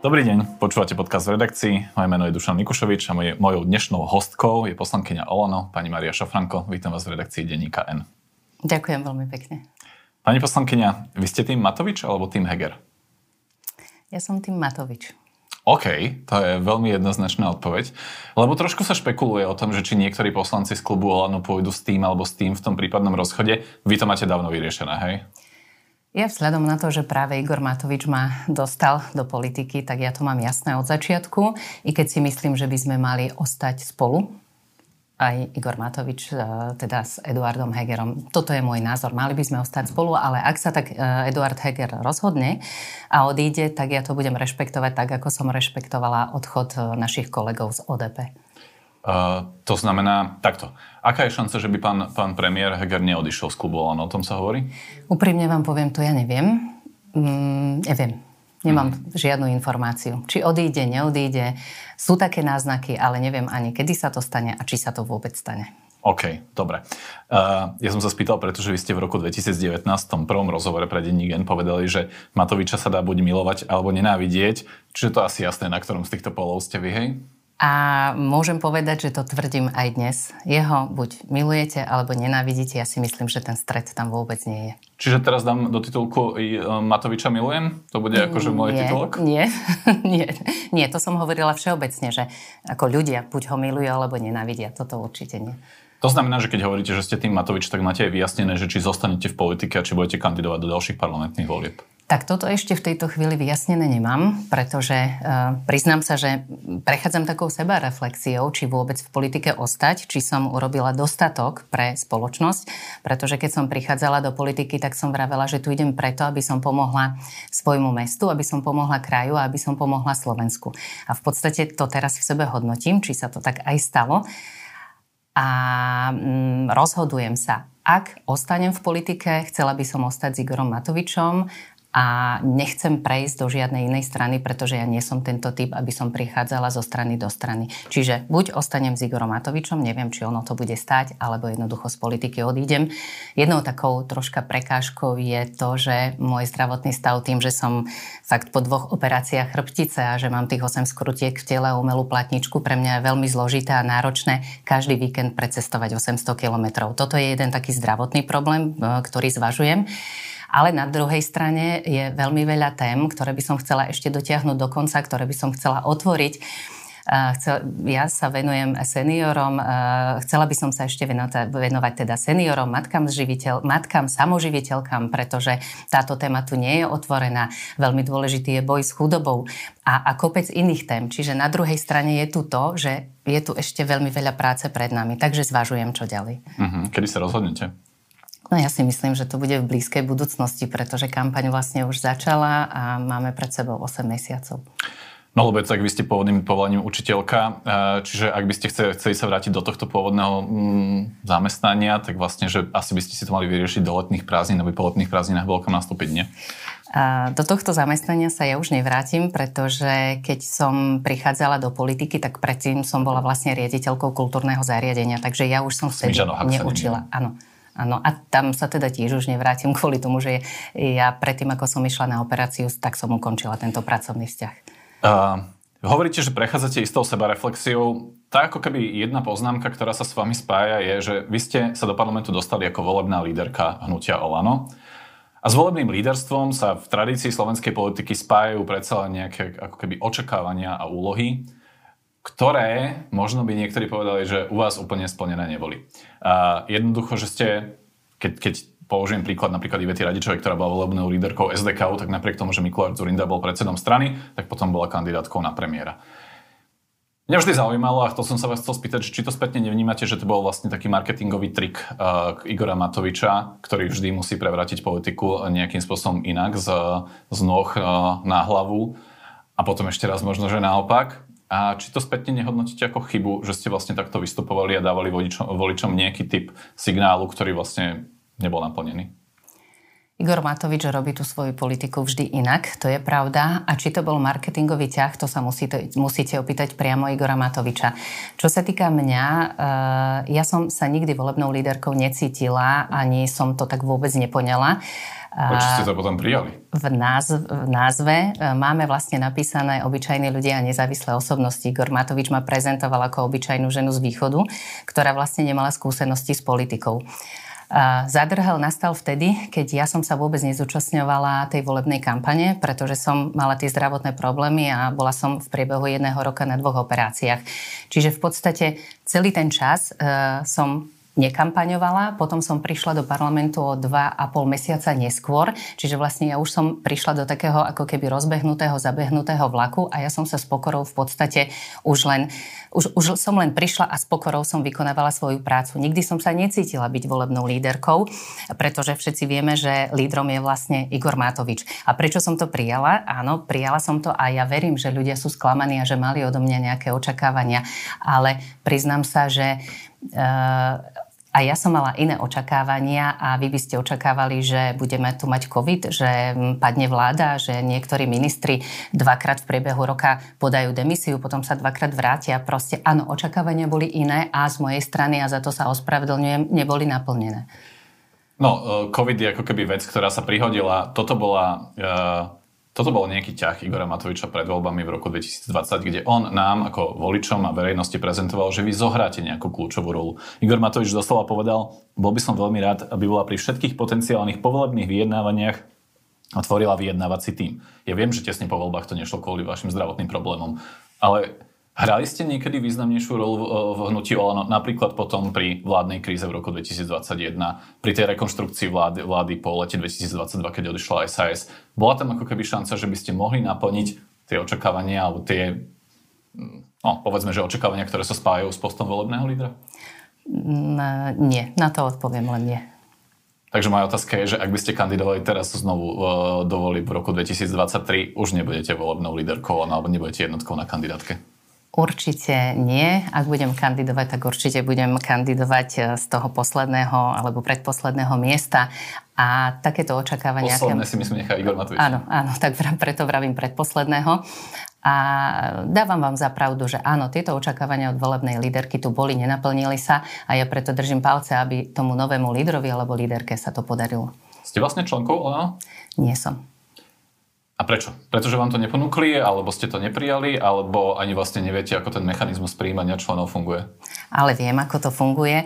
Dobrý deň, počúvate podcast v redakcii. Moje meno je Dušan Mikušovič a mojou, mojou dnešnou hostkou je poslankyňa Olano, pani Maria Šafranko. Vítam vás v redakcii denníka N. Ďakujem veľmi pekne. Pani poslankyňa, vy ste tým Matovič alebo tým Heger? Ja som tým Matovič. OK, to je veľmi jednoznačná odpoveď. Lebo trošku sa špekuluje o tom, že či niektorí poslanci z klubu Olano pôjdu s tým alebo s tým v tom prípadnom rozchode. Vy to máte dávno vyriešené, hej? Ja vzhľadom na to, že práve Igor Matovič ma dostal do politiky, tak ja to mám jasné od začiatku. I keď si myslím, že by sme mali ostať spolu, aj Igor Matovič, e, teda s Eduardom Hegerom. Toto je môj názor. Mali by sme ostať spolu, ale ak sa tak e, Eduard Heger rozhodne a odíde, tak ja to budem rešpektovať tak, ako som rešpektovala odchod e, našich kolegov z ODP. Uh, to znamená takto. Aká je šanca, že by pán, pán premiér Heger neodišiel z klubu Olano? O tom sa hovorí? Úprimne vám poviem, to ja neviem. Mm, neviem. Nemám hmm. žiadnu informáciu. Či odíde, neodíde. Sú také náznaky, ale neviem ani, kedy sa to stane a či sa to vôbec stane. OK, dobre. Uh, ja som sa spýtal, pretože vy ste v roku 2019 v tom prvom rozhovore pre denní Gen povedali, že Matoviča sa dá buď milovať alebo nenávidieť. Čiže to asi jasné, na ktorom z týchto polov ste vy, hej? A môžem povedať, že to tvrdím aj dnes. Jeho buď milujete, alebo nenávidíte. Ja si myslím, že ten stred tam vôbec nie je. Čiže teraz dám do titulku i e, Matoviča milujem? To bude akože môj nie, titulok? Nie, nie, nie, to som hovorila všeobecne, že ako ľudia buď ho milujú, alebo nenávidia. Toto určite nie. To znamená, že keď hovoríte, že ste tým Matovič, tak máte aj vyjasnené, že či zostanete v politike a či budete kandidovať do ďalších parlamentných volieb. Tak toto ešte v tejto chvíli vyjasnené nemám, pretože uh, priznám sa, že prechádzam takou seba reflexiou, či vôbec v politike ostať, či som urobila dostatok pre spoločnosť, pretože keď som prichádzala do politiky, tak som vravela, že tu idem preto, aby som pomohla svojmu mestu, aby som pomohla kraju a aby som pomohla Slovensku. A v podstate to teraz v sebe hodnotím, či sa to tak aj stalo. A mm, rozhodujem sa, ak ostanem v politike, chcela by som ostať s Igorom Matovičom a nechcem prejsť do žiadnej inej strany, pretože ja nie som tento typ, aby som prichádzala zo strany do strany. Čiže buď ostanem s Igorom Matovičom, neviem, či ono to bude stať, alebo jednoducho z politiky odídem. Jednou takou troška prekážkou je to, že môj zdravotný stav tým, že som fakt po dvoch operáciách chrbtice a že mám tých 8 skrutiek v tele a umelú platničku, pre mňa je veľmi zložité a náročné každý víkend precestovať 800 kilometrov. Toto je jeden taký zdravotný problém, e, ktorý zvažujem. Ale na druhej strane je veľmi veľa tém, ktoré by som chcela ešte dotiahnuť do konca, ktoré by som chcela otvoriť. Ja sa venujem seniorom, chcela by som sa ešte venovať teda seniorom, matkám, živiteľ, matkám, samoživiteľkám, pretože táto téma tu nie je otvorená. Veľmi dôležitý je boj s chudobou a, a kopec iných tém. Čiže na druhej strane je tu to, že je tu ešte veľmi veľa práce pred nami, takže zvažujem, čo ďalej. Uh-huh. Kedy sa rozhodnete? No ja si myslím, že to bude v blízkej budúcnosti, pretože kampaň vlastne už začala a máme pred sebou 8 mesiacov. No lebo tak vy ste pôvodným povolaním učiteľka, čiže ak by ste chceli, chceli sa vrátiť do tohto pôvodného mm, zamestnania, tak vlastne, že asi by ste si to mali vyriešiť do letných prázdnin, aby po letných prázdninách bolo kam nastúpiť, nie? Do tohto zamestnania sa ja už nevrátim, pretože keď som prichádzala do politiky, tak predtým som bola vlastne riaditeľkou kultúrneho zariadenia, takže ja už som vtedy neučila. Áno. Áno, a tam sa teda tiež už nevrátim kvôli tomu, že ja predtým, ako som išla na operáciu, tak som ukončila tento pracovný vzťah. Uh, hovoríte, že prechádzate istou sebareflexiou. Tá ako keby jedna poznámka, ktorá sa s vami spája, je, že vy ste sa do parlamentu dostali ako volebná líderka hnutia Olano. A s volebným líderstvom sa v tradícii slovenskej politiky spájajú predsa len nejaké ako keby očakávania a úlohy, ktoré možno by niektorí povedali, že u vás úplne splnené neboli. A jednoducho, že ste, keď, keď použijem príklad napríklad Ivety Radičovej, ktorá bola volebnou líderkou SDK, tak napriek tomu, že Mikuláš Zurinda bol predsedom strany, tak potom bola kandidátkou na premiéra. Mňa vždy zaujímalo a to som sa vás chcel spýtať, či to spätne nevnímate, že to bol vlastne taký marketingový trik uh, Igora Matoviča, ktorý vždy musí prevrátiť politiku nejakým spôsobom inak z, z noh uh, na hlavu a potom ešte raz možno, že naopak. A či to spätne nehodnotíte ako chybu, že ste vlastne takto vystupovali a dávali voličom, voličom nejaký typ signálu, ktorý vlastne nebol naplnený? Igor Matovič robí tú svoju politiku vždy inak, to je pravda. A či to bol marketingový ťah, to sa musíte, musíte opýtať priamo Igora Matoviča. Čo sa týka mňa, eh, ja som sa nikdy volebnou líderkou necítila, ani som to tak vôbec nepoňala. Prečo ste to potom prijali? V, názv, v názve eh, máme vlastne napísané obyčajní ľudia a nezávislé osobnosti. Igor Matovič ma prezentoval ako obyčajnú ženu z východu, ktorá vlastne nemala skúsenosti s politikou. Zadrhel nastal vtedy, keď ja som sa vôbec nezúčastňovala tej volebnej kampane, pretože som mala tie zdravotné problémy a bola som v priebehu jedného roka na dvoch operáciách. Čiže v podstate celý ten čas uh, som nekampaňovala, potom som prišla do parlamentu o dva a pol mesiaca neskôr, čiže vlastne ja už som prišla do takého ako keby rozbehnutého, zabehnutého vlaku a ja som sa s pokorou v podstate už len, už, už som len prišla a s pokorou som vykonávala svoju prácu. Nikdy som sa necítila byť volebnou líderkou, pretože všetci vieme, že lídrom je vlastne Igor Matovič. A prečo som to prijala? Áno, prijala som to a ja verím, že ľudia sú sklamaní a že mali odo mňa nejaké očakávania, ale priznám sa, že uh, a ja som mala iné očakávania a vy by ste očakávali, že budeme tu mať COVID, že padne vláda, že niektorí ministri dvakrát v priebehu roka podajú demisiu, potom sa dvakrát vrátia. Proste áno, očakávania boli iné a z mojej strany, a za to sa ospravedlňujem, neboli naplnené. No, e, COVID je ako keby vec, ktorá sa prihodila. Toto bola uh toto bol nejaký ťah Igora Matoviča pred voľbami v roku 2020, kde on nám ako voličom a verejnosti prezentoval, že vy zohráte nejakú kľúčovú rolu. Igor Matovič doslova povedal, bol by som veľmi rád, aby bola pri všetkých potenciálnych povolebných vyjednávaniach otvorila vyjednávací tým. Ja viem, že tesne po voľbách to nešlo kvôli vašim zdravotným problémom, ale Hrali ste niekedy významnejšiu rolu v hnutí Olano, napríklad potom pri vládnej kríze v roku 2021, pri tej rekonštrukcii vlády, vlády po lete 2022, keď odišla SAS. Bola tam ako keby šanca, že by ste mohli naplniť tie očakávania alebo tie, mm, no povedzme, že očakávania, ktoré sa spájajú s postom volebného lídra? Na, nie, na to odpoviem len nie. Takže moja otázka je, že ak by ste kandidovali teraz znovu uh, do volieb v roku 2023, už nebudete volebnou líderkou alebo nebudete jednotkou na kandidátke. Určite nie. Ak budem kandidovať, tak určite budem kandidovať eh, z toho posledného alebo predposledného miesta. A takéto očakávania... Posledné aké... si myslím nechá Igor Matovič. Áno, áno, tak preto vravím predposledného. A dávam vám za pravdu, že áno, tieto očakávania od volebnej líderky tu boli, nenaplnili sa a ja preto držím palce, aby tomu novému lídrovi alebo líderke sa to podarilo. Ste vlastne členkou, áno? Nie som. A prečo? Pretože vám to neponúkli, alebo ste to neprijali, alebo ani vlastne neviete, ako ten mechanizmus príjmania členov funguje? Ale viem, ako to funguje.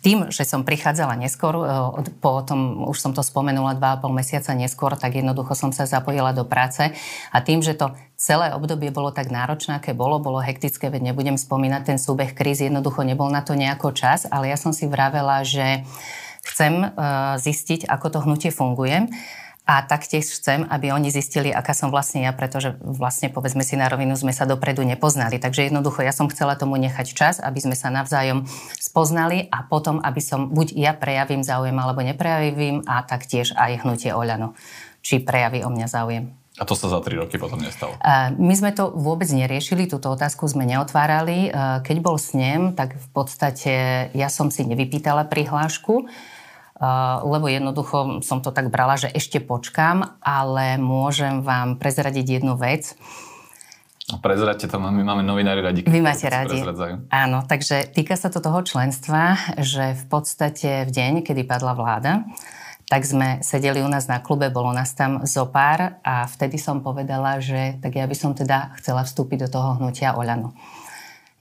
Tým, že som prichádzala neskôr, e, po tom, už som to spomenula, 2,5 mesiaca neskôr, tak jednoducho som sa zapojila do práce. A tým, že to celé obdobie bolo tak náročné, aké bolo, bolo hektické, veď nebudem spomínať ten súbeh krízy, jednoducho nebol na to nejako čas, ale ja som si vravela, že chcem e, zistiť, ako to hnutie funguje. A taktiež chcem, aby oni zistili, aká som vlastne ja, pretože vlastne povedzme si na rovinu sme sa dopredu nepoznali. Takže jednoducho ja som chcela tomu nechať čas, aby sme sa navzájom spoznali a potom, aby som buď ja prejavím záujem alebo neprejavím a taktiež aj hnutie Oľano, či prejaví o mňa záujem. A to sa za tri roky potom nestalo? My sme to vôbec neriešili, túto otázku sme neotvárali. Keď bol snem, tak v podstate ja som si nevypýtala prihlášku lebo jednoducho som to tak brala, že ešte počkám, ale môžem vám prezradiť jednu vec. A prezradte to, my máme novinári radi. Vy máte radi. Áno, takže týka sa to toho členstva, že v podstate v deň, kedy padla vláda, tak sme sedeli u nás na klube, bolo nás tam zo pár a vtedy som povedala, že tak ja by som teda chcela vstúpiť do toho hnutia Oľano.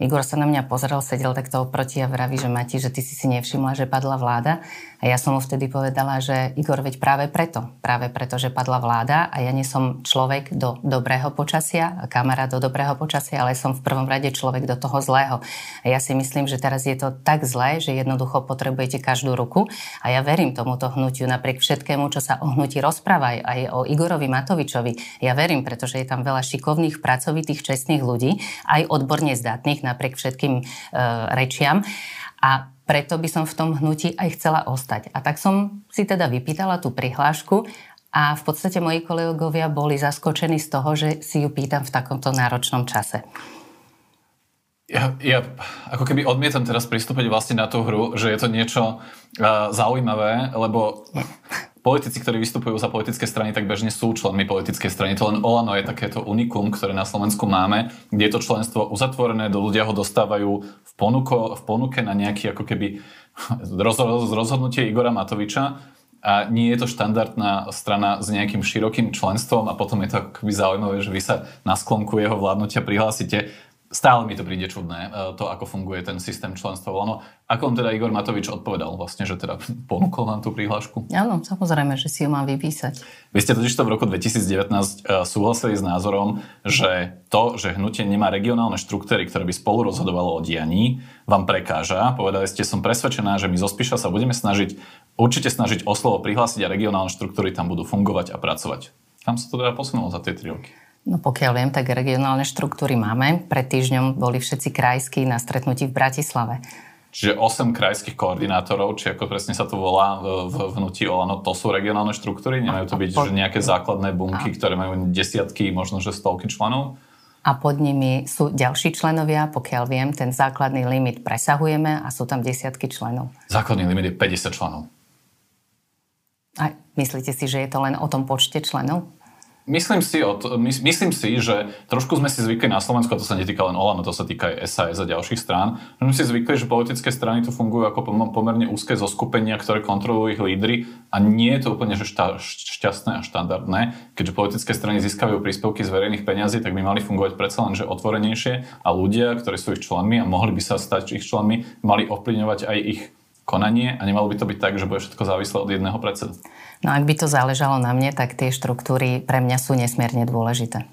Igor sa na mňa pozrel, sedel takto oproti a vraví, že Mati, že ty si si nevšimla, že padla vláda. A ja som mu vtedy povedala, že Igor, veď práve preto, práve preto, že padla vláda a ja nie som človek do dobrého počasia, kamarát do dobrého počasia, ale som v prvom rade človek do toho zlého. A ja si myslím, že teraz je to tak zlé, že jednoducho potrebujete každú ruku a ja verím tomuto hnutiu napriek všetkému, čo sa o hnutí rozpráva aj o Igorovi Matovičovi. Ja verím, pretože je tam veľa šikovných, pracovitých, čestných ľudí, aj odborne zdatných, napriek všetkým e, rečiam. A preto by som v tom hnutí aj chcela ostať. A tak som si teda vypýtala tú prihlášku a v podstate moji kolegovia boli zaskočení z toho, že si ju pýtam v takomto náročnom čase. Ja, ja ako keby odmietam teraz pristúpiť vlastne na tú hru, že je to niečo uh, zaujímavé, lebo politici, ktorí vystupujú za politické strany, tak bežne sú členmi politickej strany. To len Olano je takéto unikum, ktoré na Slovensku máme, kde je to členstvo uzatvorené, do ľudia ho dostávajú v, ponuko, v ponuke na nejaký ako keby rozhodnutie Igora Matoviča a nie je to štandardná strana s nejakým širokým členstvom a potom je to akoby zaujímavé, že vy sa na sklonku jeho vládnutia prihlásite stále mi to príde čudné, e, to, ako funguje ten systém členstva Olano. Ako on teda Igor Matovič odpovedal vlastne, že teda ponúkol nám tú prihlášku? Áno, samozrejme, že si ju mám vypísať. Vy ste totiž to v roku 2019 e, súhlasili s názorom, že to, že hnutie nemá regionálne štruktúry, ktoré by spolu rozhodovalo o dianí, vám prekáža. Povedali ste, som presvedčená, že my zo Spiša sa budeme snažiť, určite snažiť o slovo prihlásiť a regionálne štruktúry tam budú fungovať a pracovať. Tam sa to teda posunulo za tie tri roky. No pokiaľ viem, tak regionálne štruktúry máme. Pred týždňom boli všetci krajskí na stretnutí v Bratislave. Čiže 8 krajských koordinátorov, či ako presne sa to volá v, vnutí Olano, to sú regionálne štruktúry? Nemajú to byť po... že nejaké základné bunky, a... ktoré majú desiatky, možno že stovky členov? A pod nimi sú ďalší členovia, pokiaľ viem, ten základný limit presahujeme a sú tam desiatky členov. Základný limit je 50 členov. A myslíte si, že je to len o tom počte členov? Myslím si, my, myslím si, že trošku sme si zvykli na Slovensku, a to sa netýka len Olano, to sa týka aj SAS a ďalších strán, že sme si zvykli, že politické strany tu fungujú ako pomerne úzke zoskupenia, ktoré kontrolujú ich lídry a nie je to úplne že šta, šťastné a štandardné. Keďže politické strany získajú príspevky z verejných peňazí, tak by mali fungovať predsa len že otvorenejšie a ľudia, ktorí sú ich členmi a mohli by sa stať ich členmi, mali ovplyvňovať aj ich konanie a nemalo by to byť tak, že bude všetko závislé od jedného predsedu. No ak by to záležalo na mne, tak tie štruktúry pre mňa sú nesmierne dôležité.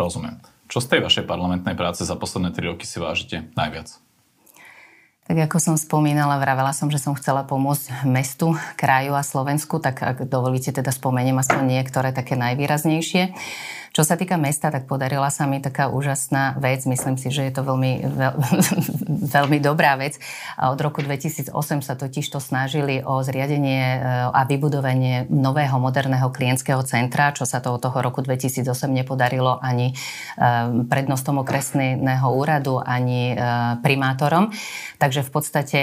Rozumiem. Čo z tej vašej parlamentnej práce za posledné 3 roky si vážite najviac? Tak ako som spomínala, vravela som, že som chcela pomôcť mestu, kraju a Slovensku, tak ak dovolíte, teda spomeniem aspoň niektoré také najvýraznejšie. Čo sa týka mesta, tak podarila sa mi taká úžasná vec. Myslím si, že je to veľmi, veľ, veľmi dobrá vec. A od roku 2008 sa totiž to snažili o zriadenie e, a vybudovanie nového moderného klientského centra, čo sa to od toho roku 2008 nepodarilo ani e, prednostom okresného úradu, ani e, primátorom. Takže v podstate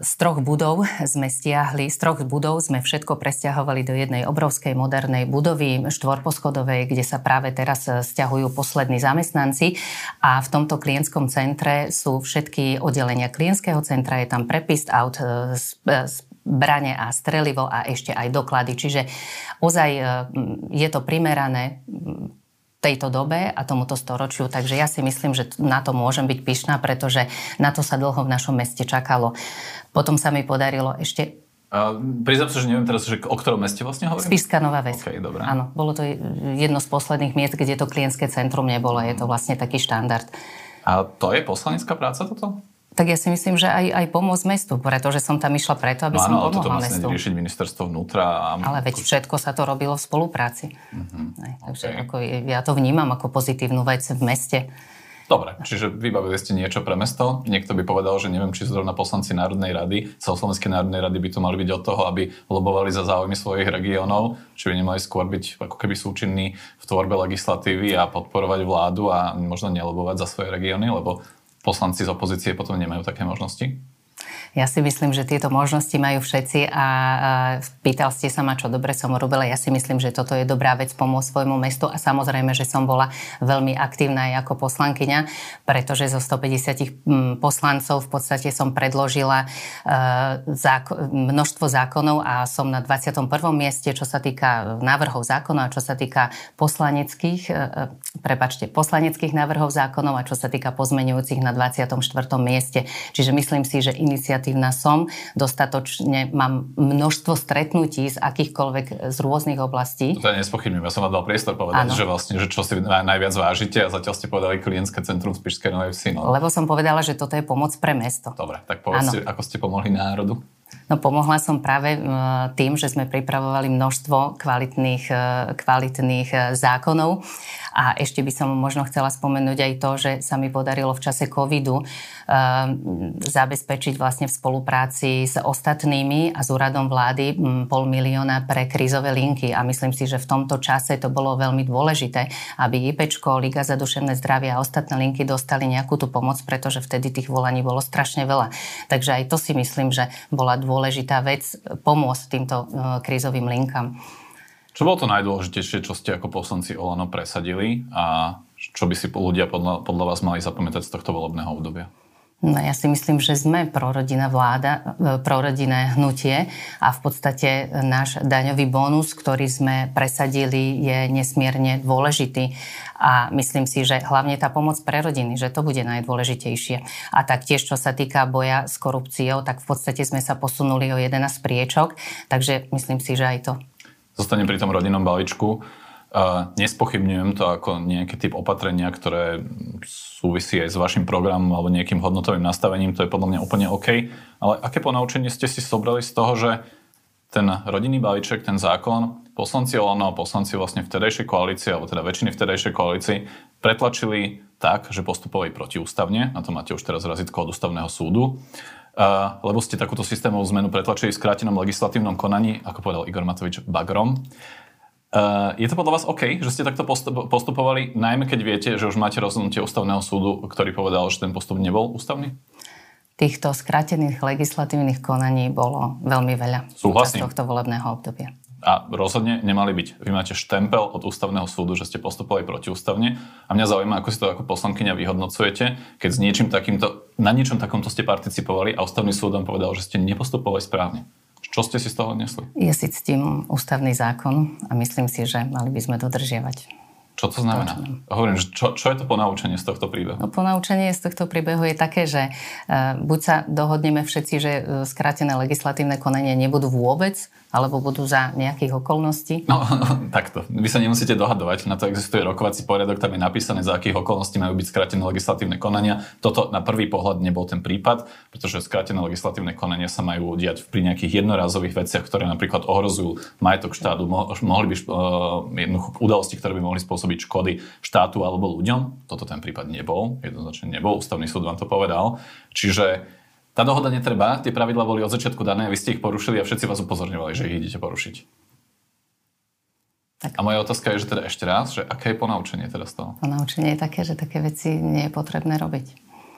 z troch budov sme stiahli, z troch budov sme všetko presťahovali do jednej obrovskej modernej budovy, štvorposchodovej, kde sa práve teraz e, stiahujú poslední zamestnanci. A v tomto klientskom centre sú všetky oddelenia klientského centra, je tam prepist aut, e, e, brane a strelivo a ešte aj doklady. Čiže ozaj je to primerané tejto dobe a tomuto storočiu. Takže ja si myslím, že na to môžem byť pyšná, pretože na to sa dlho v našom meste čakalo. Potom sa mi podarilo ešte Uh, priznám sa, že neviem teraz, že o ktorom meste vlastne hovorím? Spišská Nová Ves. Okay, dobré. Áno, bolo to jedno z posledných miest, kde to klientské centrum nebolo. Je to vlastne taký štandard. A to je poslanecká práca toto? Tak ja si myslím, že aj, aj pomôcť mestu, pretože som tam išla preto, aby no, som pomohla toto vlastne mestu. riešiť ministerstvo vnútra. A... Ale veď všetko sa to robilo v spolupráci. Uh-huh. Aj, takže okay. ako, ja to vnímam ako pozitívnu vec v meste. Dobre, čiže vybavili ste niečo pre mesto. Niekto by povedal, že neviem, či zrovna poslanci Národnej rady, celoslovenskej Národnej rady by tu mali byť od toho, aby lobovali za záujmy svojich regiónov, či by nemali skôr byť ako keby súčinní v tvorbe legislatívy a podporovať vládu a možno nelobovať za svoje regióny, lebo poslanci z opozície potom nemajú také možnosti? Ja si myslím, že tieto možnosti majú všetci a pýtal ste sa ma, čo dobre som urobila. Ja si myslím, že toto je dobrá vec pomôcť svojmu mestu a samozrejme, že som bola veľmi aktívna aj ako poslankyňa, pretože zo 150 poslancov v podstate som predložila množstvo zákonov a som na 21. mieste, čo sa týka návrhov zákonov a čo sa týka poslaneckých, e, e, prepačte, poslaneckých návrhov zákonov a čo sa týka pozmenujúcich na 24. mieste. Čiže myslím si, že iniciatíva iniciatívna som, dostatočne mám množstvo stretnutí z akýchkoľvek z rôznych oblastí. To ja nespochybním, ja som vám dal priestor povedať, ano. že vlastne, že čo si najviac vážite a zatiaľ ste povedali klientské centrum v Spišskej Novej Vsi. No. Lebo som povedala, že toto je pomoc pre mesto. Dobre, tak povedzte, ako ste pomohli národu? No pomohla som práve tým, že sme pripravovali množstvo kvalitných, e, kvalitných e, zákonov a ešte by som možno chcela spomenúť aj to, že sa mi podarilo v čase covidu zabezpečiť vlastne v spolupráci s ostatnými a s úradom vlády pol milióna pre krízové linky a myslím si, že v tomto čase to bolo veľmi dôležité, aby IPčko, Liga za duševné zdravie a ostatné linky dostali nejakú tú pomoc, pretože vtedy tých volaní bolo strašne veľa. Takže aj to si myslím, že bola dôležitá vec pomôcť týmto uh, krízovým linkám. Čo bolo to najdôležitejšie, čo ste ako poslanci Olano presadili a čo by si ľudia podľa, podľa vás mali zapamätať z tohto volebného obdobia? No ja si myslím, že sme prorodinná vláda, e, prorodinné hnutie a v podstate náš daňový bonus, ktorý sme presadili, je nesmierne dôležitý. A myslím si, že hlavne tá pomoc pre rodiny, že to bude najdôležitejšie. A taktiež, čo sa týka boja s korupciou, tak v podstate sme sa posunuli o 11 priečok, takže myslím si, že aj to zostanem pri tom rodinnom balíčku. Nespochybňujem to ako nejaký typ opatrenia, ktoré súvisí aj s vašim programom alebo nejakým hodnotovým nastavením, to je podľa mňa úplne OK. Ale aké ponaučenie ste si sobrali z toho, že ten rodinný balíček, ten zákon, poslanci Olano a poslanci vlastne vtedajšej koalície, alebo teda väčšiny vtedajšej koalícii, pretlačili tak, že postupovali protiústavne, na to máte už teraz razitko od ústavného súdu lebo ste takúto systémovú zmenu pretlačili v skrátenom legislatívnom konaní, ako povedal Igor Matovič, bagrom. Je to podľa vás OK, že ste takto postupovali, najmä keď viete, že už máte rozhodnutie ústavného súdu, ktorý povedal, že ten postup nebol ústavný? Týchto skrátených legislatívnych konaní bolo veľmi veľa Súhlasím. tohto volebného obdobia a rozhodne nemali byť. Vy máte štempel od ústavného súdu, že ste postupovali protiústavne a mňa zaujíma, ako si to ako poslankyňa vyhodnocujete, keď s niečím takýmto, na niečom takomto ste participovali a ústavný súd vám povedal, že ste nepostupovali správne. Čo ste si z toho odnesli? Ja si ctím ústavný zákon a myslím si, že mali by sme dodržiavať. Čo to znamená? Hovorím, že čo, čo je to ponaučenie z tohto príbehu? No, ponaučenie z tohto príbehu je také, že uh, buď sa dohodneme všetci, že uh, skrátené legislatívne konania nebudú vôbec, alebo budú za nejakých okolností? No, takto. Vy sa nemusíte dohadovať. Na to existuje rokovací poriadok, tam je napísané, za akých okolností majú byť skrátené legislatívne konania. Toto na prvý pohľad nebol ten prípad, pretože skrátené legislatívne konania sa majú diať pri nejakých jednorazových veciach, ktoré napríklad ohrozujú majetok štátu, mohli by uh, udalosti, ktoré by mohli spôsobiť škody štátu alebo ľuďom. Toto ten prípad nebol, jednoznačne nebol. Ústavný súd vám to povedal. Čiže tá dohoda netreba, tie pravidla boli od začiatku dané, vy ste ich porušili a všetci vás upozorňovali, že ich idete porušiť. Tak. A moja otázka je, že teda ešte raz, že aké je ponaučenie teda z toho? Ponaučenie je také, že také veci nie je potrebné robiť.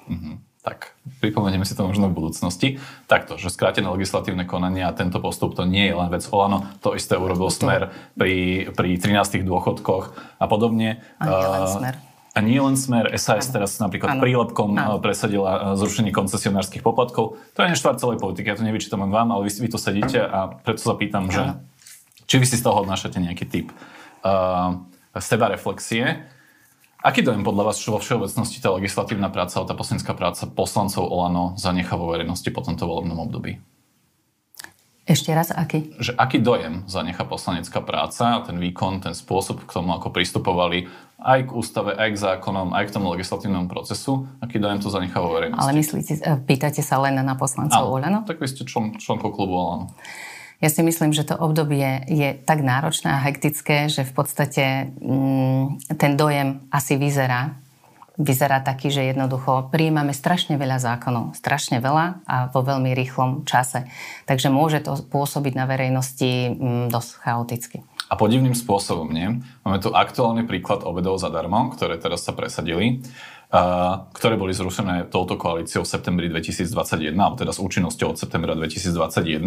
Mhm. Tak, pripomenieme si to možno v budúcnosti. Takto, že skrátené legislatívne konanie a tento postup to nie je len vec Olano, to isté urobil to... Smer pri, pri 13 dôchodkoch a podobne. A nie len Smer. A nie len smer, SAS ano. teraz napríklad ano. prílepkom ano. presadila zrušenie koncesionárskych poplatkov. To je neštvar celej politiky, ja to nevyčítam len vám, ale vy, vy to sedíte a preto sa pýtam, že či vy si z toho odnášate nejaký typ uh, seba reflexie. Aký dojem podľa vás vo všeobecnosti tá legislatívna práca, tá poslanecká práca poslancov Olano zanecha vo verejnosti po tomto volebnom období? Ešte raz, aký? Že aký dojem zanecha poslanecká práca, ten výkon, ten spôsob k tomu, ako pristupovali aj k ústave, aj k zákonom, aj k tomu legislatívnemu procesu, aký dojem to zanecha vo verejnosti? Ale myslíte, e, pýtate sa len na poslancov Olano? Tak vy ste člen, členkou klubu Olano. Ja si myslím, že to obdobie je tak náročné a hektické, že v podstate mm, ten dojem asi vyzerá, vyzerá taký, že jednoducho prijímame strašne veľa zákonov, strašne veľa a vo veľmi rýchlom čase. Takže môže to pôsobiť na verejnosti mm, dosť chaoticky. A podivným spôsobom, nie? Máme tu aktuálny príklad obedov zadarmo, ktoré teraz sa presadili, uh, ktoré boli zrušené touto koalíciou v septembri 2021, alebo teda s účinnosťou od septembra 2021.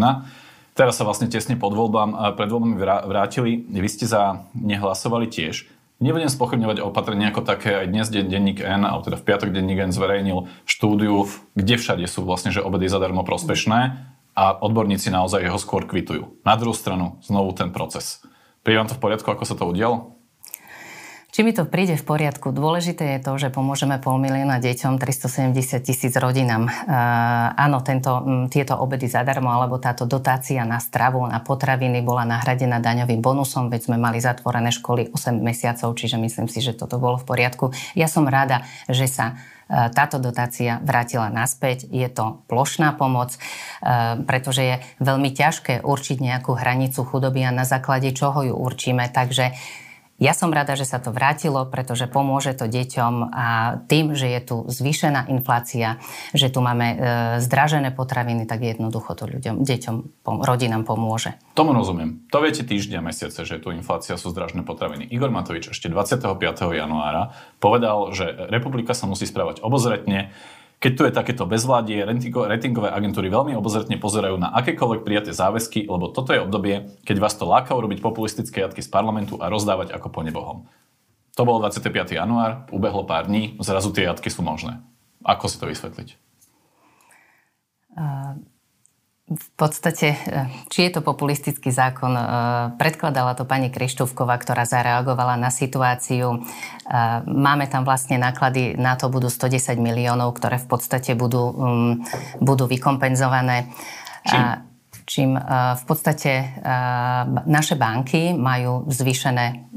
Teraz sa vlastne tesne pod voľbám, pred voľbami vrátili. Vy ste za nehlasovali tiež. Nebudem spochybňovať opatrenie ako také, aj dnes denník N, alebo teda v piatok denník N zverejnil štúdiu, kde všade sú vlastne, že obedy zadarmo prospešné a odborníci naozaj ho skôr kvitujú. Na druhú stranu, znovu ten proces. Príde vám to v poriadku, ako sa to udialo? Či mi to príde v poriadku? Dôležité je to, že pomôžeme pol milióna deťom, 370 tisíc rodinám. Uh, áno, tento, tieto obedy zadarmo, alebo táto dotácia na stravu, na potraviny bola nahradená daňovým bonusom, veď sme mali zatvorené školy 8 mesiacov, čiže myslím si, že toto bolo v poriadku. Ja som rada, že sa táto dotácia vrátila naspäť. Je to plošná pomoc, pretože je veľmi ťažké určiť nejakú hranicu chudoby a na základe čoho ju určíme. Takže ja som rada, že sa to vrátilo, pretože pomôže to deťom a tým, že je tu zvýšená inflácia, že tu máme e, zdražené potraviny, tak jednoducho to ľuďom, deťom, pom- rodinám pomôže. Tomu rozumiem. To viete týždňa, mesiace, že tu inflácia sú zdražené potraviny. Igor Matovič ešte 25. januára povedal, že republika sa musí správať obozretne, keď tu je takéto bezvládie, ratingové agentúry veľmi obozretne pozerajú na akékoľvek prijaté záväzky, lebo toto je obdobie, keď vás to láka urobiť populistické jatky z parlamentu a rozdávať ako po nebohom. To bol 25. január, ubehlo pár dní, zrazu tie jatky sú možné. Ako si to vysvetliť? Uh v podstate, e, či je to populistický zákon, e, predkladala to pani Krištúvková, ktorá zareagovala na situáciu. E, máme tam vlastne náklady, na to budú 110 miliónov, ktoré v podstate budú, mm, budú vykompenzované. Čím? Čím v podstate naše banky majú zvýšené,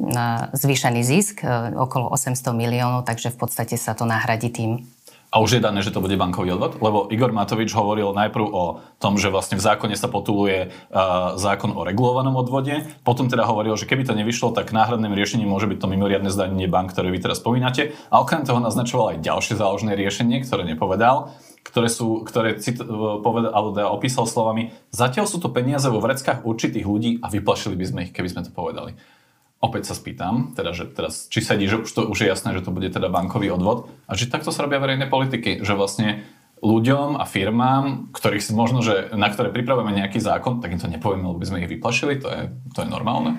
zvýšený zisk okolo 800 miliónov, takže v podstate sa to nahradí tým. A už je dané, že to bude bankový odvod? Lebo Igor Matovič hovoril najprv o tom, že vlastne v zákone sa potuluje uh, zákon o regulovanom odvode. Potom teda hovoril, že keby to nevyšlo, tak náhradným riešením môže byť to mimoriadne zdanenie bank, ktoré vy teraz spomínate. A okrem toho naznačoval aj ďalšie záložné riešenie, ktoré nepovedal ktoré, sú, ktoré cit, povedal, alebo teda opísal slovami, zatiaľ sú to peniaze vo vreckách určitých ľudí a vyplašili by sme ich, keby sme to povedali. Opäť sa spýtam, teda, že teraz, či sedí, že už, to, už je jasné, že to bude teda bankový odvod a že takto sa robia verejné politiky, že vlastne ľuďom a firmám, ktorých si možno, že, na ktoré pripravujeme nejaký zákon, tak im to nepovieme, lebo by sme ich vyplašili, to je, to je normálne?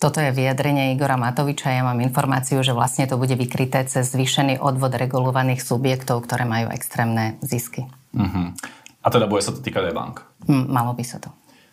Toto je vyjadrenie Igora Matoviča. Ja mám informáciu, že vlastne to bude vykryté cez zvýšený odvod regulovaných subjektov, ktoré majú extrémne zisky. Uh-huh. A teda bude sa to týkať aj bank? malo by sa to.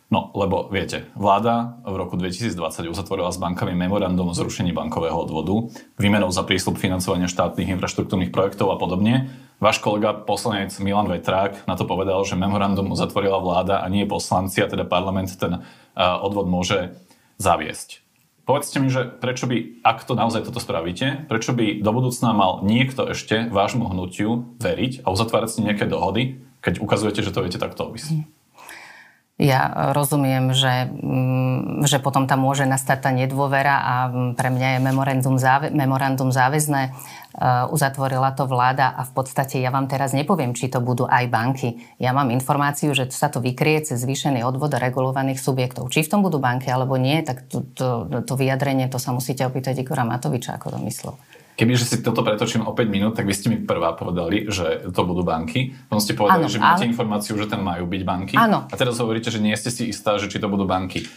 No, lebo viete, vláda v roku 2020 uzatvorila s bankami memorandum o zrušení bankového odvodu, výmenou za prísľub financovania štátnych infraštruktúrnych projektov a podobne. Váš kolega poslanec Milan Vetrák na to povedal, že memorandum uzatvorila vláda a nie poslanci, a teda parlament ten odvod môže zaviesť. Povedzte mi, že prečo by, ak to naozaj toto spravíte, prečo by do budúcna mal niekto ešte vášmu hnutiu veriť a uzatvárať si nejaké dohody, keď ukazujete, že to viete takto obísť? Ja rozumiem, že, mm, že potom tam môže nastať tá nedôvera a mm, pre mňa je memorandum, záve, memorandum záväzné. Uh, uzatvorila to vláda a v podstate ja vám teraz nepoviem, či to budú aj banky. Ja mám informáciu, že sa to vykrie cez zvýšený odvod regulovaných subjektov. Či v tom budú banky alebo nie, tak to, to, to vyjadrenie, to sa musíte opýtať Igora Matoviča, ako to myslel. Kebyže si toto pretočím o 5 minút, tak vy ste mi prvá povedali, že to budú banky. Potom ste povedali, ano, že máte ale... informáciu, že tam majú byť banky. Áno. A teraz hovoríte, že nie ste si istá, že či to budú banky.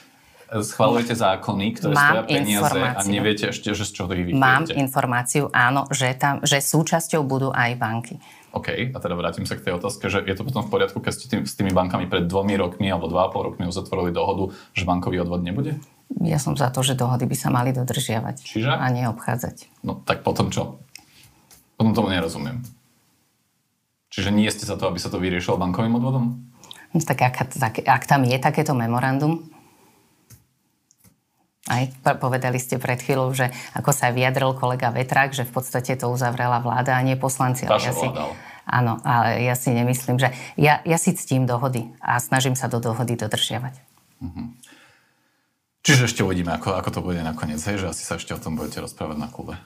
Schvalujete zákony, ktoré Mám stoja peniaze a neviete ešte, že z čoho ich vykriete. Mám informáciu, áno, že, tam, že súčasťou budú aj banky. OK, a teda vrátim sa k tej otázke, že je to potom v poriadku, keď ste tým, s tými bankami pred dvomi rokmi alebo dva a pol rokmi uzatvorili dohodu, že bankový odvod nebude? Ja som za to, že dohody by sa mali dodržiavať Čiže? a neobchádzať. No tak potom čo? Potom tomu nerozumiem. Čiže nie ste za to, aby sa to vyriešilo bankovým odvodom? No, tak ak, tak ak tam je takéto memorandum, aj povedali ste pred chvíľou, že ako sa vyjadril kolega Vetrák, že v podstate to uzavrela vláda a nie poslanci. Vaša ja si, áno, ale ja si nemyslím, že... Ja, ja si ctím dohody a snažím sa do dohody dodržiavať. Uh-huh. Čiže ešte uvidíme, ako, ako to bude nakoniec, hej, že asi sa ešte o tom budete rozprávať na klube.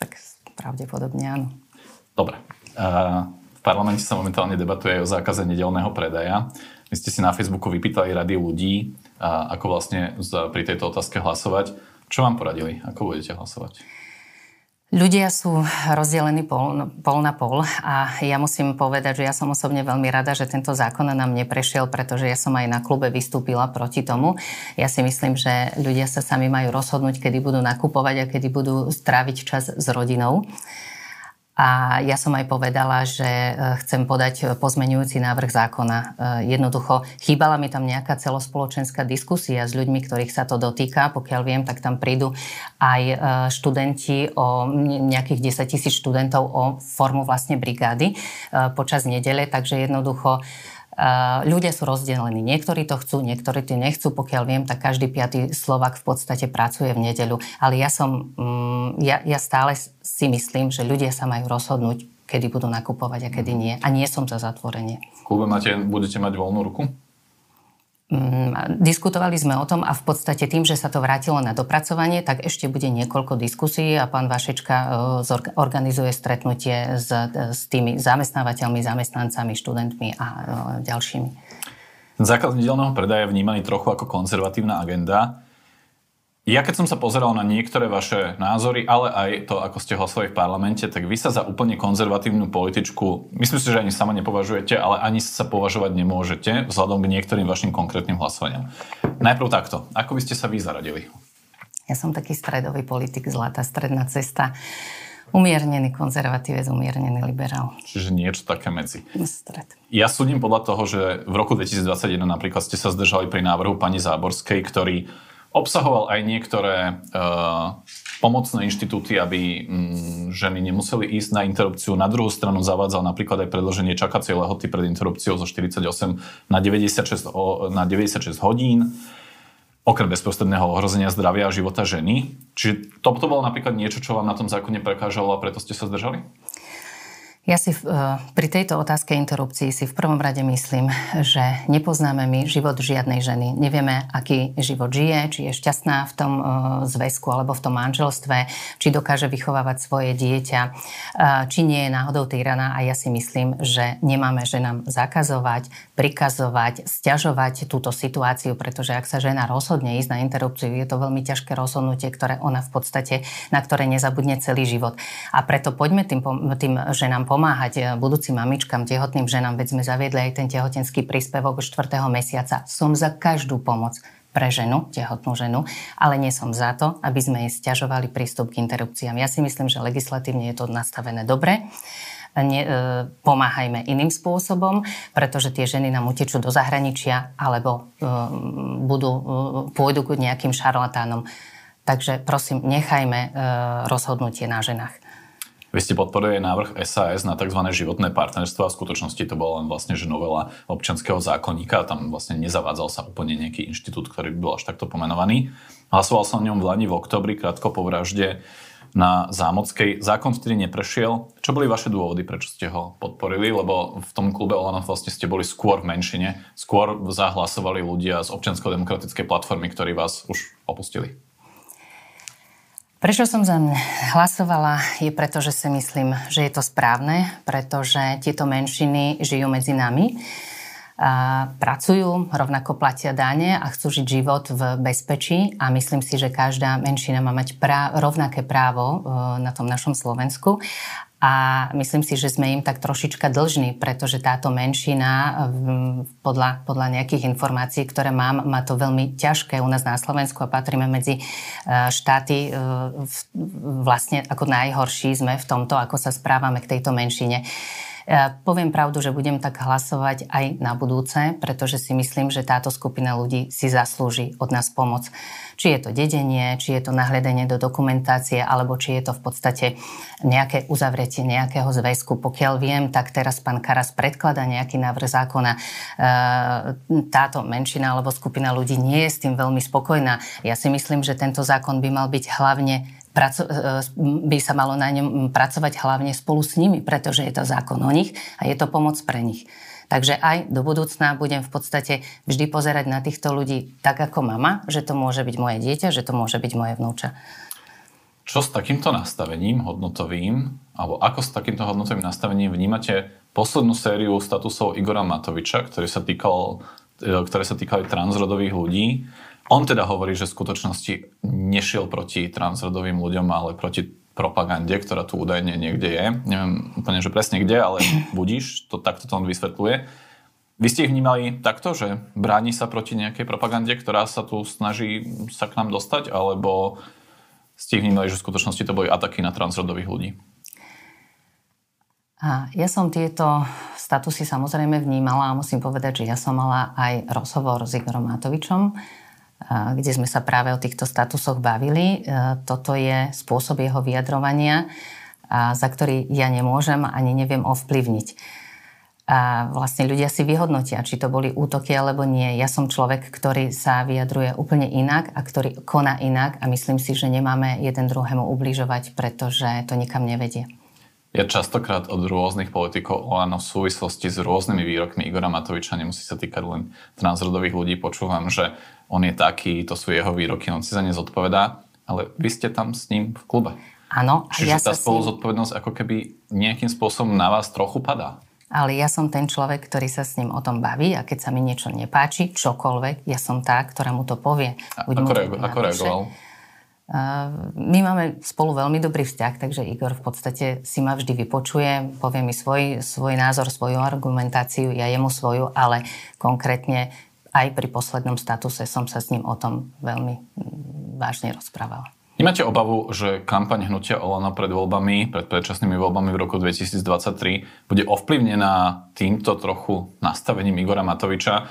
Tak pravdepodobne áno. Dobre. Uh, v parlamente sa momentálne debatuje aj o zákaze nedelného predaja. Vy ste si na Facebooku vypýtali rady ľudí, ako vlastne pri tejto otázke hlasovať. Čo vám poradili? Ako budete hlasovať? Ľudia sú rozdelení pol, pol na pol a ja musím povedať, že ja som osobne veľmi rada, že tento zákon nám neprešiel, pretože ja som aj na klube vystúpila proti tomu. Ja si myslím, že ľudia sa sami majú rozhodnúť, kedy budú nakupovať a kedy budú stráviť čas s rodinou. A ja som aj povedala, že e, chcem podať pozmenujúci návrh zákona. E, jednoducho, chýbala mi tam nejaká celospoločenská diskusia s ľuďmi, ktorých sa to dotýka. Pokiaľ viem, tak tam prídu aj e, študenti o nejakých 10 tisíc študentov o formu vlastne brigády počas nedele. Takže jednoducho ľudia sú rozdelení. Niektorí to chcú, niektorí to nechcú. Pokiaľ viem, tak každý piatý Slovak v podstate pracuje v nedeľu. Ale ja som, mm, ja, ja stále si myslím, že ľudia sa majú rozhodnúť, kedy budú nakupovať a kedy nie. A nie som za zatvorenie. V klube máte, budete mať voľnú ruku? Mm, diskutovali sme o tom a v podstate tým, že sa to vrátilo na dopracovanie, tak ešte bude niekoľko diskusí a pán Vašečka e, organizuje stretnutie s, s tými zamestnávateľmi, zamestnancami, študentmi a e, ďalšími. Základ nedelného predaja vnímaný trochu ako konzervatívna agenda. Ja keď som sa pozeral na niektoré vaše názory, ale aj to, ako ste hlasovali v parlamente, tak vy sa za úplne konzervatívnu političku, myslím si, že ani sama nepovažujete, ale ani sa považovať nemôžete vzhľadom k niektorým vašim konkrétnym hlasovaniam. Najprv takto. Ako by ste sa vy zaradili? Ja som taký stredový politik, zlatá stredná cesta. Umiernený konzervatívec, umiernený liberál. Čiže niečo také medzi. Stred. Ja súdim podľa toho, že v roku 2021 napríklad ste sa zdržali pri návrhu pani Záborskej, ktorý Obsahoval aj niektoré uh, pomocné inštitúty, aby um, ženy nemuseli ísť na interrupciu. Na druhú stranu zavádzal napríklad aj predloženie čakacej lehoty pred interrupciou zo 48 na 96, o, na 96 hodín okrem bezprostredného ohrozenia zdravia a života ženy. Čiže toto bolo napríklad niečo, čo vám na tom zákone prekážalo a preto ste sa zdržali? Ja si e, pri tejto otázke interrupcií si v prvom rade myslím, že nepoznáme my život žiadnej ženy. Nevieme, aký život žije, či je šťastná v tom e, zväzku alebo v tom manželstve, či dokáže vychovávať svoje dieťa, e, či nie je náhodou týraná. A ja si myslím, že nemáme ženám zakazovať, prikazovať, stiažovať túto situáciu, pretože ak sa žena rozhodne ísť na interrupciu, je to veľmi ťažké rozhodnutie, ktoré ona v podstate, na ktoré nezabudne celý život. A preto poďme tým, tým ženám pomáhať eh, budúcim mamičkám, tehotným ženám, veď sme zaviedli aj ten tehotenský príspevok 4. mesiaca. Som za každú pomoc pre ženu, tehotnú ženu, ale nie som za to, aby sme jej stiažovali prístup k interrupciám. Ja si myslím, že legislatívne je to nastavené dobre ne, e, pomáhajme iným spôsobom, pretože tie ženy nám utečú do zahraničia alebo e, budú, e, pôjdu k nejakým šarlatánom. Takže prosím, nechajme e, rozhodnutie na ženách. Vy ste podporili návrh SAS na tzv. životné partnerstvo a v skutočnosti to bola len vlastne že novela občanského zákonníka. Tam vlastne nezavádzal sa úplne nejaký inštitút, ktorý by bol až takto pomenovaný. Hlasoval som o ňom v Lani v oktobri, krátko po vražde na Zámockej. Zákon vtedy neprešiel. Čo boli vaše dôvody, prečo ste ho podporili? Lebo v tom klube Olano vlastne ste boli skôr v menšine. Skôr zahlasovali ľudia z občiansko-demokratickej platformy, ktorí vás už opustili. Prečo som za hlasovala je preto, že si myslím, že je to správne, pretože tieto menšiny žijú medzi nami, pracujú, rovnako platia dáne a chcú žiť život v bezpečí a myslím si, že každá menšina má mať prá- rovnaké právo e, na tom našom Slovensku a myslím si, že sme im tak trošička dlžní, pretože táto menšina podľa, podľa nejakých informácií, ktoré mám, má to veľmi ťažké u nás na Slovensku a patríme medzi e, štáty e, vlastne ako najhorší sme v tomto, ako sa správame k tejto menšine. Ja poviem pravdu, že budem tak hlasovať aj na budúce, pretože si myslím, že táto skupina ľudí si zaslúži od nás pomoc. Či je to dedenie, či je to nahľadenie do dokumentácie, alebo či je to v podstate nejaké uzavretie nejakého zväzku. Pokiaľ viem, tak teraz pán Karas predklada nejaký návrh zákona. E, táto menšina alebo skupina ľudí nie je s tým veľmi spokojná. Ja si myslím, že tento zákon by mal byť hlavne praco- e, by sa malo na ňom pracovať hlavne spolu s nimi, pretože je to zákon o nich a je to pomoc pre nich. Takže aj do budúcna budem v podstate vždy pozerať na týchto ľudí tak ako mama, že to môže byť moje dieťa, že to môže byť moje vnúča. Čo s takýmto nastavením hodnotovým, alebo ako s takýmto hodnotovým nastavením vnímate poslednú sériu statusov Igora Matoviča, ktorý sa týkal ktoré sa týkali transrodových ľudí. On teda hovorí, že v skutočnosti nešiel proti transrodovým ľuďom, ale proti propagande, ktorá tu údajne niekde je. Neviem úplne, že presne kde, ale budíš, to, takto to on vysvetľuje. Vy ste ich vnímali takto, že bráni sa proti nejakej propagande, ktorá sa tu snaží sa k nám dostať, alebo ste ich vnímali, že v skutočnosti to boli ataky na transrodových ľudí? A ja som tieto statusy samozrejme vnímala a musím povedať, že ja som mala aj rozhovor s Igorom Matovičom, kde sme sa práve o týchto statusoch bavili. E, toto je spôsob jeho vyjadrovania, za ktorý ja nemôžem ani neviem ovplyvniť. A vlastne ľudia si vyhodnotia, či to boli útoky alebo nie. Ja som človek, ktorý sa vyjadruje úplne inak a ktorý koná inak a myslím si, že nemáme jeden druhému ubližovať, pretože to nikam nevedie. Ja častokrát od rôznych politikov Olano v súvislosti s rôznymi výrokmi Igora Matoviča, nemusí sa týkať len transrodových ľudí, počúvam, že on je taký, to sú jeho výroky, on si za ne zodpovedá, ale vy ste tam s ním v klube. Áno. Čiže ja tá spolu zodpovednosť ako keby nejakým spôsobom na vás trochu padá ale ja som ten človek, ktorý sa s ním o tom baví a keď sa mi niečo nepáči, čokoľvek, ja som tá, ktorá mu to povie. A, ako, reago- ako reagoval? Uh, my máme spolu veľmi dobrý vzťah, takže Igor v podstate si ma vždy vypočuje, povie mi svoj, svoj názor, svoju argumentáciu, ja jemu svoju, ale konkrétne aj pri poslednom statuse som sa s ním o tom veľmi vážne rozprávala. Nemáte obavu, že kampaň hnutia Olano pred voľbami, pred predčasnými voľbami v roku 2023 bude ovplyvnená týmto trochu nastavením Igora Matoviča?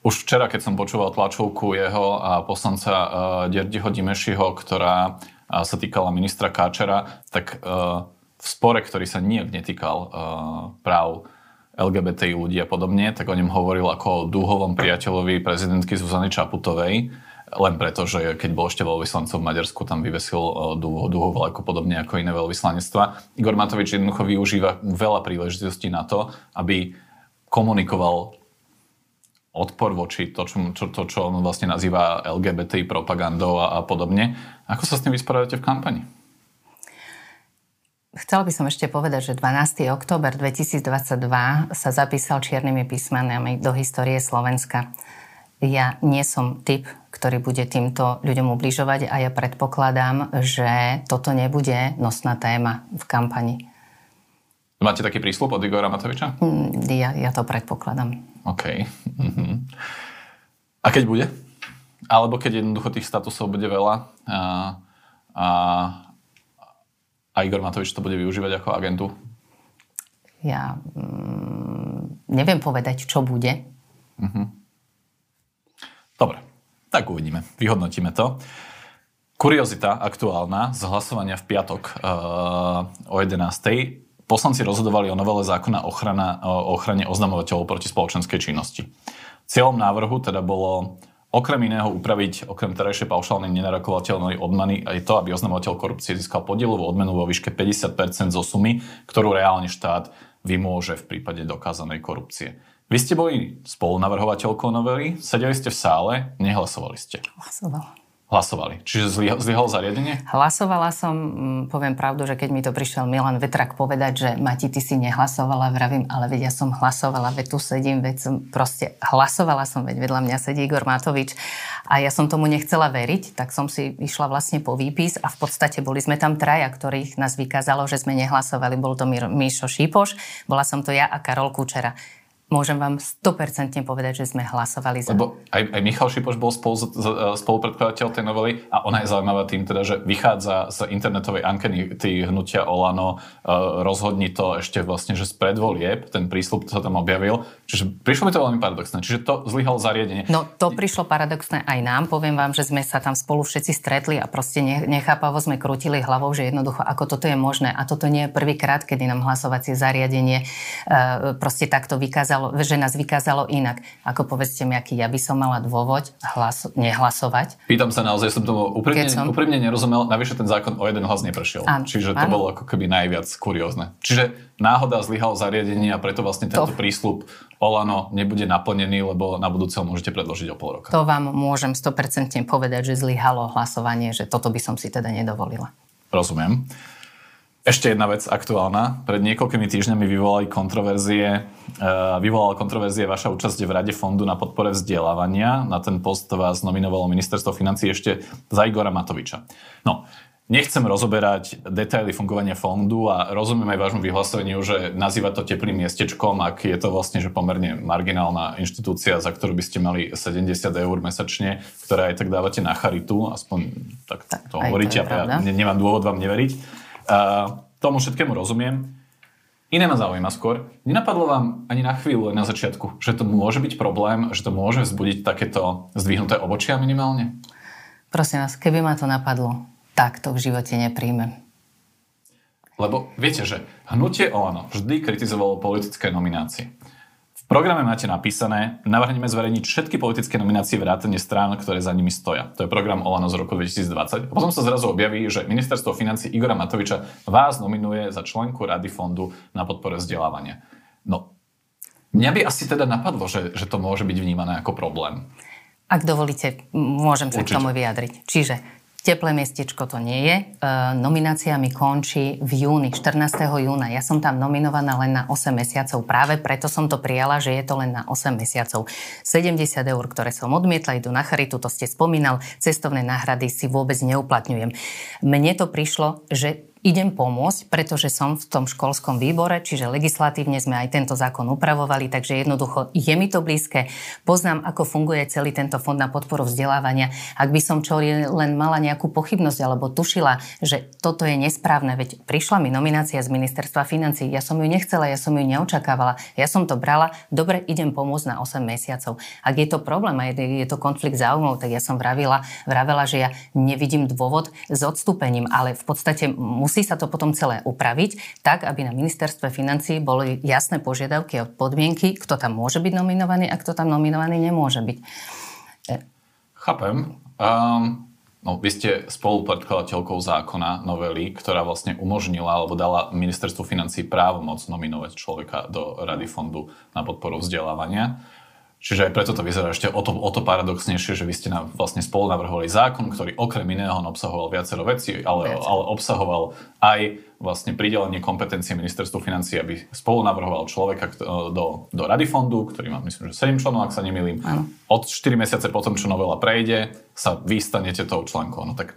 Už včera, keď som počúval tlačovku jeho a poslanca uh, Derdiho Dimešiho, ktorá uh, sa týkala ministra Káčera, tak uh, v spore, ktorý sa nijak netýkal uh, práv LGBTI ľudí a podobne, tak o ňom hovoril ako o dúhovom priateľovi prezidentky Zuzany Čaputovej len preto, že keď bol ešte veľvyslancom v Maďarsku, tam vyvesil e, dúho vlajku podobne ako iné veľvyslanectva. Igor Matovič jednoducho využíva veľa príležitostí na to, aby komunikoval odpor voči to, čo, čo, to, čo on vlastne nazýva LGBT propagandou a, a podobne. Ako sa s tým vysporiadate v kampani? Chcel by som ešte povedať, že 12. október 2022 sa zapísal čiernymi písmenami do histórie Slovenska ja nie som typ, ktorý bude týmto ľuďom ubližovať a ja predpokladám, že toto nebude nosná téma v kampani. Máte taký prísľub od Igora Matoviča? Mm, ja, ja to predpokladám. OK. Uh-huh. A keď bude? Alebo keď jednoducho tých statusov bude veľa a, a, a Igor Matovič to bude využívať ako agentu? Ja mm, neviem povedať, čo bude. Uh-huh. Dobre, tak uvidíme. Vyhodnotíme to. Kuriozita aktuálna z hlasovania v piatok uh, o 11. Poslanci rozhodovali o novele zákona ochrana, o ochrane oznamovateľov proti spoločenskej činnosti. Cieľom návrhu teda bolo okrem iného upraviť, okrem terajšej paušálnej nenarokovateľnej odmany, aj to, aby oznamovateľ korupcie získal podielovú odmenu vo výške 50% zo sumy, ktorú reálne štát vymôže v prípade dokázanej korupcie. Vy ste boli spolunavrhovateľkou novely, sedeli ste v sále, nehlasovali ste. Hlasovala. Hlasovali. Čiže zlyhalo zariadenie? Hlasovala som, mm, poviem pravdu, že keď mi to prišiel Milan Vetrak povedať, že Mati, ty si nehlasovala, vravím, ale veď ja som hlasovala, veď tu sedím, veď som proste hlasovala som, veď vedľa mňa sedí Igor Matovič a ja som tomu nechcela veriť, tak som si išla vlastne po výpis a v podstate boli sme tam traja, ktorých nás vykázalo, že sme nehlasovali. Bol to Míšo Šípoš, bola som to ja a Karol Kučera môžem vám 100% povedať, že sme hlasovali za. Lebo aj, aj Michal Šipoš bol spolu, spolupredkladateľ tej novely a ona je zaujímavá tým teda, že vychádza z internetovej ankety hnutia Olano, e, rozhodni to ešte vlastne, že z predvolieb, ten prísľub sa tam objavil. Čiže prišlo mi to veľmi paradoxné. Čiže to zlyhalo zariadenie. No to prišlo paradoxné aj nám. Poviem vám, že sme sa tam spolu všetci stretli a proste nechápavo sme krútili hlavou, že jednoducho ako toto je možné. A toto nie je prvýkrát, kedy nám hlasovacie zariadenie e, proste takto vykázalo vykázalo, že nás vykázalo inak. Ako povedzte mi, aký ja by som mala dôvod hlas, nehlasovať. Pýtam sa naozaj, som tomu úprimne, som... úprimne nerozumel, navyše ten zákon o jeden hlas neprešiel. Áno, Čiže to áno. bolo ako keby najviac kuriózne. Čiže náhoda zlyhal zariadenie a preto vlastne tento to... prísľub Olano nebude naplnený, lebo na budúce ho môžete predložiť o pol roka. To vám môžem 100% povedať, že zlyhalo hlasovanie, že toto by som si teda nedovolila. Rozumiem. Ešte jedna vec aktuálna. Pred niekoľkými týždňami vyvolali kontroverzie, uh, vyvolala kontroverzie vaša účasť v Rade fondu na podpore vzdelávania. Na ten post vás nominovalo ministerstvo financí ešte za Igora Matoviča. No, Nechcem rozoberať detaily fungovania fondu a rozumiem aj vášmu vyhláseniu, že nazýva to teplým miestečkom, ak je to vlastne že pomerne marginálna inštitúcia, za ktorú by ste mali 70 eur mesačne, ktoré aj tak dávate na charitu, aspoň tak, tak to hovoríte a ja nemám dôvod vám neveriť. Uh, tomu všetkému rozumiem. Iné ma zaujíma skôr. Nenapadlo vám ani na chvíľu na začiatku, že to môže byť problém, že to môže vzbudiť takéto zdvihnuté obočia minimálne? Prosím vás, keby ma to napadlo, tak to v živote nepríjmem. Lebo viete, že hnutie ONO vždy kritizovalo politické nominácie. Programe máte napísané, navrhneme zverejniť všetky politické nominácie vrátane strán, ktoré za nimi stoja. To je program OLANO z roku 2020. A potom sa zrazu objaví, že ministerstvo financí Igora Matoviča vás nominuje za členku Rady fondu na podporu vzdelávania. No, mňa by asi teda napadlo, že, že to môže byť vnímané ako problém. Ak dovolíte, môžem sa Určite. k tomu vyjadriť. Čiže Teplé miestečko to nie je. E, nominácia mi končí v júni, 14. júna. Ja som tam nominovaná len na 8 mesiacov. Práve preto som to prijala, že je to len na 8 mesiacov. 70 eur, ktoré som odmietla, idú na charitu, to ste spomínal. Cestovné náhrady si vôbec neuplatňujem. Mne to prišlo, že idem pomôcť, pretože som v tom školskom výbore, čiže legislatívne sme aj tento zákon upravovali, takže jednoducho je mi to blízke. Poznám, ako funguje celý tento fond na podporu vzdelávania. Ak by som čo len mala nejakú pochybnosť alebo tušila, že toto je nesprávne, veď prišla mi nominácia z ministerstva financí, ja som ju nechcela, ja som ju neočakávala, ja som to brala, dobre, idem pomôcť na 8 mesiacov. Ak je to problém a je, to konflikt záujmov, tak ja som vravila, vravela, že ja nevidím dôvod s odstúpením, ale v podstate musí sa to potom celé upraviť tak, aby na ministerstve financí boli jasné požiadavky a podmienky, kto tam môže byť nominovaný a kto tam nominovaný nemôže byť. E, Chápem. Um, no, vy ste spolupredkladateľkou zákona novely, ktorá vlastne umožnila alebo dala ministerstvu financí právomoc nominovať človeka do Rady fondu na podporu vzdelávania. Čiže aj preto to vyzerá ešte o to, o to paradoxnejšie, že vy ste nám vlastne spolu navrhovali zákon, ktorý okrem iného obsahoval viacero vecí, ale, ale obsahoval aj vlastne pridelenie kompetencie ministerstvu financií, aby spolu navrhoval človeka do, do Rady fondu, ktorý má myslím, že 7 členov, ak sa nemýlim. Od 4 mesiace potom, čo novela prejde, sa vy stanete tou členkou. No tak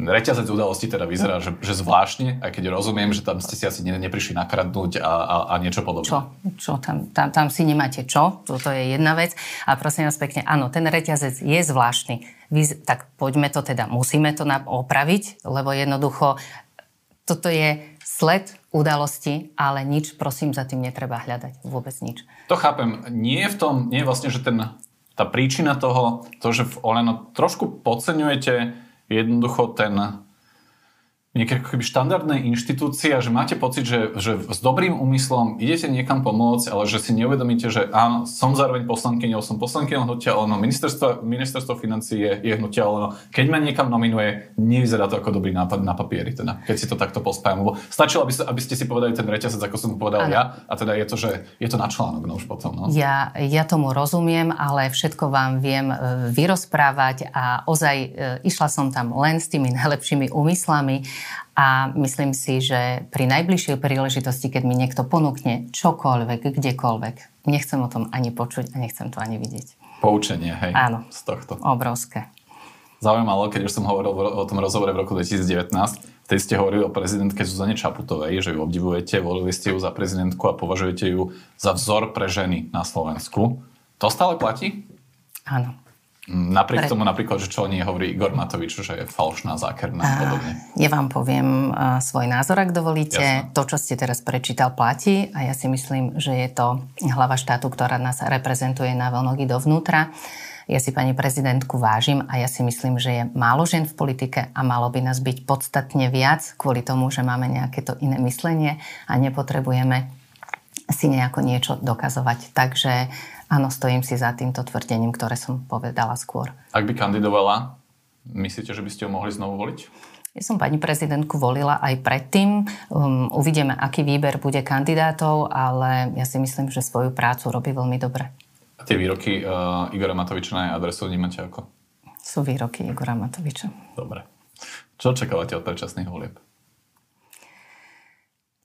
reťazec udalostí teda vyzerá, že, že zvláštne, aj keď rozumiem, že tam ste si asi ne, neprišli nakradnúť a, a, a niečo podobné. Čo? Čo? Tam, tam, tam si nemáte čo? Toto je jedna vec. A prosím vás pekne, áno, ten reťazec je zvláštny. Vy, tak poďme to teda, musíme to opraviť, lebo jednoducho toto je sled udalosti, ale nič, prosím, za tým netreba hľadať. Vôbec nič. To chápem. Nie je v tom, nie je vlastne, že ten, tá príčina toho, to, že v Oleno trošku podceňujete jednoducho ten nejaké keby štandardné inštitúcie a že máte pocit, že, že s dobrým úmyslom idete niekam pomôcť, ale že si neuvedomíte, že áno, som zároveň poslankyňou, som poslankyňou hnutia Oleno, ministerstvo, ministerstvo financí je, je hnutia Oleno. Keď ma niekam nominuje, nevyzerá to ako dobrý nápad na papieri, teda, keď si to takto pospájam. Lebo stačilo, aby, aby ste si povedali ten reťazec, ako som povedal ano. ja, a teda je to, že je to na článok no už potom. No. Ja, ja tomu rozumiem, ale všetko vám viem e, vyrozprávať a ozaj e, išla som tam len s tými najlepšími úmyslami a myslím si, že pri najbližšej príležitosti, keď mi niekto ponúkne čokoľvek, kdekoľvek, nechcem o tom ani počuť a nechcem to ani vidieť. Poučenie, hej? Áno. Z tohto. Obrovské. Zaujímalo, keď už som hovoril o tom rozhovore v roku 2019, vtedy ste hovorili o prezidentke Zuzane Čaputovej, že ju obdivujete, volili ste ju za prezidentku a považujete ju za vzor pre ženy na Slovensku. To stále platí? Áno. Napriek Pre... tomu napríklad, že čo o nej hovorí Igor Matovič, že je falšná, zákerná a podobne. Ja vám poviem uh, svoj názor, ak dovolíte. Jasne. To, čo ste teraz prečítal, platí a ja si myslím, že je to hlava štátu, ktorá nás reprezentuje na veľnogy dovnútra. Ja si pani prezidentku vážim a ja si myslím, že je málo žien v politike a malo by nás byť podstatne viac kvôli tomu, že máme nejaké to iné myslenie a nepotrebujeme si nejako niečo dokazovať. Takže Áno, stojím si za týmto tvrdením, ktoré som povedala skôr. Ak by kandidovala, myslíte, že by ste ju mohli znovu voliť? Ja som pani prezidentku volila aj predtým. Um, uvidíme, aký výber bude kandidátov, ale ja si myslím, že svoju prácu robí veľmi dobre. A tie výroky uh, Igora Matoviča na adresu vnímate ako? Sú výroky Igora Matoviča. Dobre. Čo očakávate od predčasných volieb?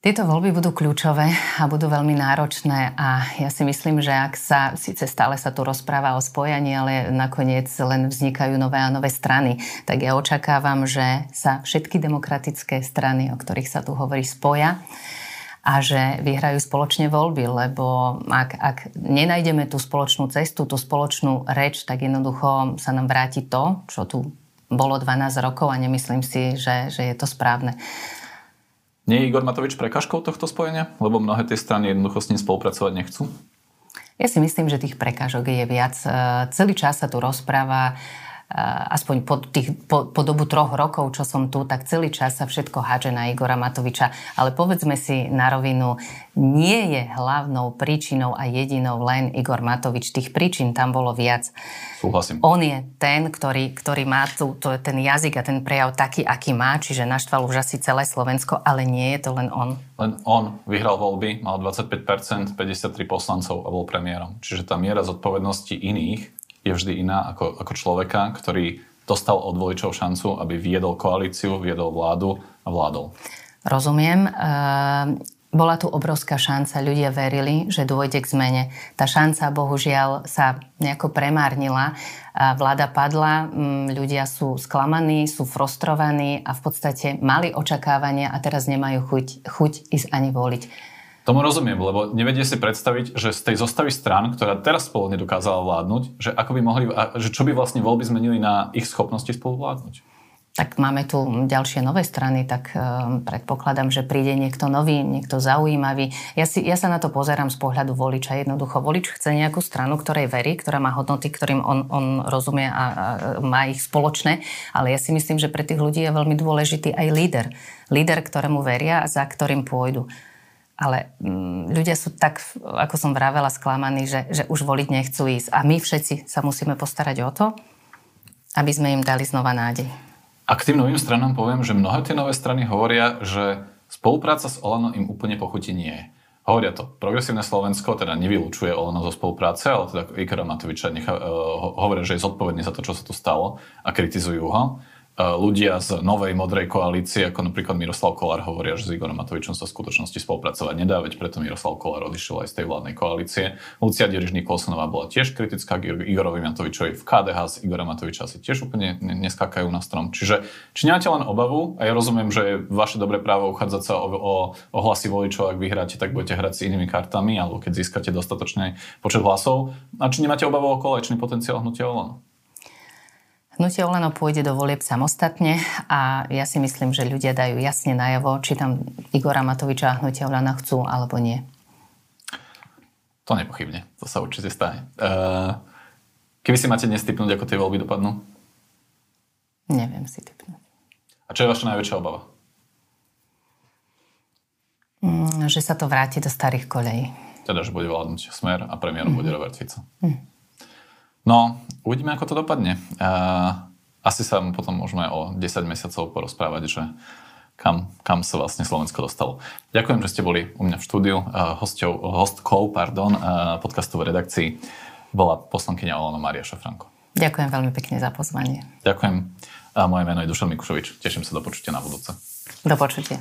Tieto voľby budú kľúčové a budú veľmi náročné a ja si myslím, že ak sa, síce stále sa tu rozpráva o spojaní, ale nakoniec len vznikajú nové a nové strany, tak ja očakávam, že sa všetky demokratické strany, o ktorých sa tu hovorí, spoja a že vyhrajú spoločne voľby, lebo ak, ak nenájdeme tú spoločnú cestu, tú spoločnú reč, tak jednoducho sa nám vráti to, čo tu bolo 12 rokov a nemyslím si, že, že je to správne. Nie je Igor Matovič prekažkou tohto spojenia? Lebo mnohé tie strany jednoducho s ním spolupracovať nechcú? Ja si myslím, že tých prekážok je viac. Celý čas sa tu rozpráva aspoň po, tých, po, po dobu troch rokov, čo som tu, tak celý čas sa všetko háže na Igora Matoviča. Ale povedzme si na rovinu, nie je hlavnou príčinou a jedinou len Igor Matovič. Tých príčin tam bolo viac. Súhlasím. On je ten, ktorý, ktorý má tu, to je ten jazyk a ten prejav taký, aký má, čiže naštval už asi celé Slovensko, ale nie je to len on. Len on vyhral voľby, mal 25%, 53 poslancov a bol premiérom. Čiže tá miera zodpovednosti iných je vždy iná ako, ako človeka, ktorý dostal od voličov šancu, aby viedol koalíciu, viedol vládu a vládol. Rozumiem. Ehm, bola tu obrovská šanca, ľudia verili, že dôjde k zmene. Tá šanca bohužiaľ sa nejako premárnila. Vláda padla, mm, ľudia sú sklamaní, sú frustrovaní a v podstate mali očakávania a teraz nemajú chuť, chuť ísť ani voliť. Tomu rozumiem, lebo nevedie si predstaviť, že z tej zostavy strán, ktorá teraz spolu nedokázala vládnuť, že ako by mohli, že čo by vlastne voľby zmenili na ich schopnosti spolu vládnuť. Tak máme tu ďalšie nové strany, tak um, predpokladám, že príde niekto nový, niekto zaujímavý. Ja, si, ja sa na to pozerám z pohľadu voliča. Jednoducho, volič chce nejakú stranu, ktorej verí, ktorá má hodnoty, ktorým on, on rozumie a, a má ich spoločné. Ale ja si myslím, že pre tých ľudí je veľmi dôležitý aj líder. Líder, ktorému veria a za ktorým pôjdu. Ale mm, ľudia sú tak, ako som vravela, sklamaní, že, že už voliť nechcú ísť. A my všetci sa musíme postarať o to, aby sme im dali znova nádej. A k tým novým stranám poviem, že mnohé tie nové strany hovoria, že spolupráca s Olano im úplne pochutí nie. Hovoria to. Progresívne Slovensko teda nevylučuje Olano zo spolupráce, ale teda Ikara Matoviča nechá, uh, hovoria, že je zodpovedný za to, čo sa tu stalo a kritizujú ho. E, ľudia z novej modrej koalície, ako napríklad Miroslav Kolár, hovoria, že s Igorom Matovičom sa v skutočnosti spolupracovať nedá, veď preto Miroslav Kolár odišiel aj z tej vládnej koalície. Lucia Diriž Nikolsonová bola tiež kritická k Igorovi Matovičovi v KDH, z Igora Matoviča si tiež úplne neskákajú na strom. Čiže či nemáte len obavu, a ja rozumiem, že je vaše dobré právo uchádzať sa o, o, o hlasy voličov, ak vyhráte, tak budete hrať s inými kartami, alebo keď získate dostatočný počet hlasov. A či nemáte obavu o kolečný potenciál hnutia Olano? Hnutie Olano pôjde do volieb samostatne a ja si myslím, že ľudia dajú jasne najavo, či tam Igora Matoviča a Hnutie Olano chcú alebo nie. To nepochybne, to sa určite stane. Uh, keby si máte dnes typnúť, ako tie voľby dopadnú? Neviem si typnúť. A čo je vaša najväčšia obava? Mm, že sa to vráti do starých kolejí. Teda, že bude vládnuť smer a premiérom mm-hmm. bude Robert Fico. Mm. No, uvidíme, ako to dopadne. Uh, asi sa potom môžeme o 10 mesiacov porozprávať, že kam, kam sa vlastne Slovensko dostalo. Ďakujem, že ste boli u mňa v štúdiu. Uh, hosťou, hostkou pardon, uh, podcastovej redakcii bola poslankyňa Olano Maria Šafranko. Ďakujem veľmi pekne za pozvanie. Ďakujem. A moje meno je Dušan Mikušovič. Teším sa do počutia na budúce. Do počutia.